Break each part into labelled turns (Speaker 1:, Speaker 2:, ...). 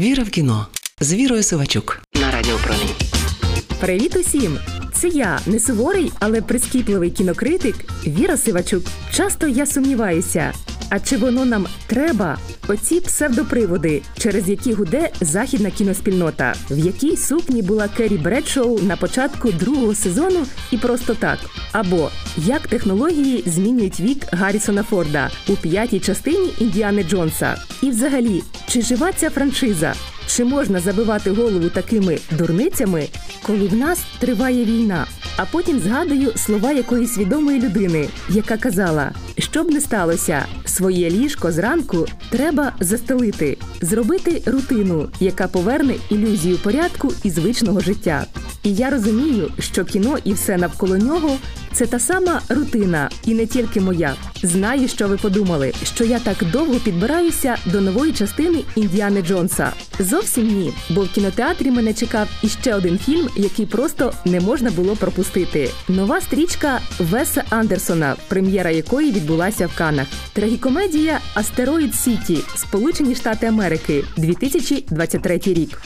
Speaker 1: Віра в кіно з Вірою Сивачук на радіопромі
Speaker 2: Привіт усім! Це я, не суворий, але прискіпливий кінокритик Віра Сивачук. Часто я сумніваюся. А чи воно нам треба? Оці псевдоприводи, через які гуде західна кіноспільнота, в якій сукні була Керрі Бредшоу на початку другого сезону і просто так. Або як технології змінюють вік Гаррісона Форда у п'ятій частині Індіани Джонса. І взагалі, чи жива ця франшиза? Чи можна забивати голову такими дурницями, коли в нас триває війна? А потім згадую слова якоїсь відомої людини, яка казала: що б не сталося, своє ліжко зранку треба застелити, зробити рутину, яка поверне ілюзію порядку і звичного життя. І я розумію, що кіно і все навколо нього це та сама рутина, і не тільки моя. Знаю, що ви подумали, що я так довго підбираюся до нової частини Індіани Джонса. Зовсім ні, бо в кінотеатрі мене чекав іще один фільм, який просто не можна було пропустити. Нова стрічка Веса Андерсона, прем'єра якої відбулася в Канах. Трагікомедія Астероїд Сіті, Сполучені Штати Америки, 2023 рік.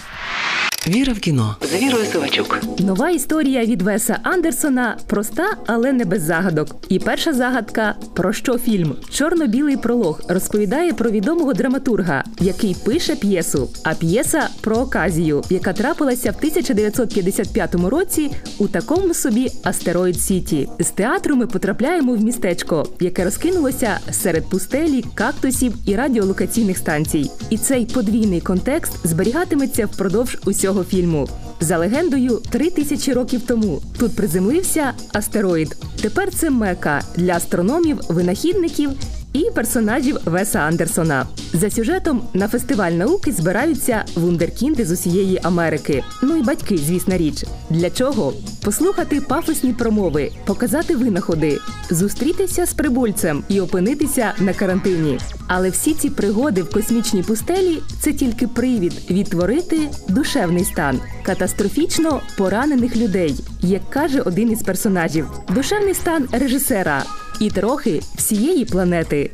Speaker 1: Віра в кіно з Вірою Сивачук.
Speaker 2: Нова історія від Веса Андерсона проста, але не без загадок. І перша загадка про що фільм? Чорно-білий пролог розповідає про відомого драматурга, який пише п'єсу. А п'єса про оказію, яка трапилася в 1955 році у такому собі Астероїд Сіті. З театру ми потрапляємо в містечко, яке розкинулося серед пустелі, кактусів і радіолокаційних станцій. І цей подвійний контекст зберігатиметься впродовж усього цього фільму. За легендою, три тисячі років тому тут приземлився астероїд. Тепер це мека для астрономів, винахідників і персонажів Веса Андерсона. За сюжетом на фестиваль науки збираються вундеркінди з усієї Америки. Ну і батьки, звісна річ. Для чого? Послухати пафосні промови, показати винаходи, зустрітися з прибульцем і опинитися на карантині. Але всі ці пригоди в космічній пустелі це тільки привід відтворити душевний стан катастрофічно поранених людей, як каже один із персонажів. Душевний стан режисера і трохи всієї планети.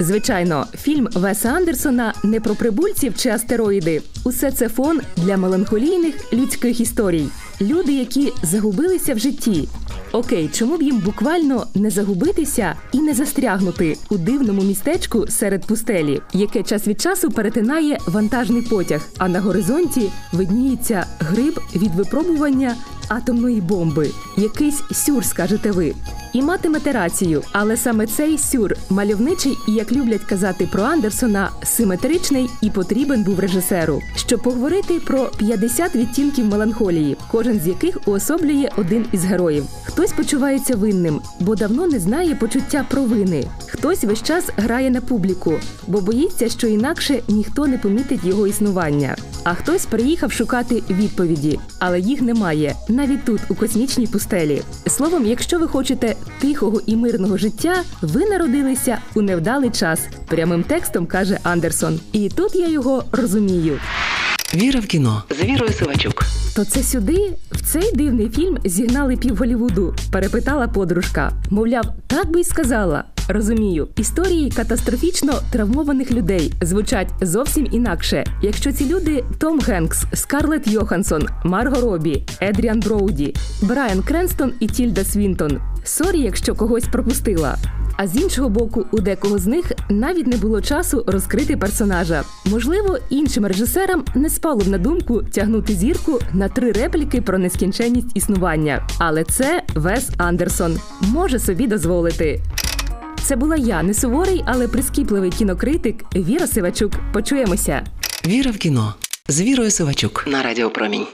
Speaker 2: Звичайно, фільм Веса Андерсона не про прибульців чи астероїди. Усе це фон для меланхолійних людських історій. Люди, які загубилися в житті. Окей, чому б їм буквально не загубитися і не застрягнути у дивному містечку серед пустелі, яке час від часу перетинає вантажний потяг, а на горизонті видніється гриб від випробування атомної бомби. Якийсь сюр, скажете ви. І матимете рацію, але саме цей сюр мальовничий і, як люблять казати про Андерсона, симетричний і потрібен був режисеру, щоб поговорити про 50 відтінків меланхолії, кожен з яких уособлює один із героїв. Хтось почувається винним, бо давно не знає почуття провини. Хтось весь час грає на публіку, бо боїться, що інакше ніхто не помітить його існування. А хтось приїхав шукати відповіді, але їх немає навіть тут, у космічній пустелі. Словом, якщо ви хочете тихого і мирного життя, ви народилися у невдалий час. Прямим текстом каже Андерсон. І тут я його розумію.
Speaker 1: Віра в кіно з Вірою Сивачук.
Speaker 2: То це сюди, в цей дивний фільм зігнали пів Голівуду, перепитала подружка. Мовляв, так би й сказала. Розумію, історії катастрофічно травмованих людей звучать зовсім інакше. Якщо ці люди Том Генкс, Скарлетт Йоханссон, Марго Робі, Едріан Броуді, Брайан Кренстон і Тільда Свінтон. Sorry, якщо когось пропустила. А з іншого боку, у декого з них навіть не було часу розкрити персонажа. Можливо, іншим режисерам не спало б на думку тягнути зірку на три репліки про нескінченність існування. Але це Вес Андерсон може собі дозволити. Це була я, не суворий, але прискіпливий кінокритик Віра Сивачук. Почуємося.
Speaker 1: Віра в кіно з Вірою Сивачук на Радіо Промінь.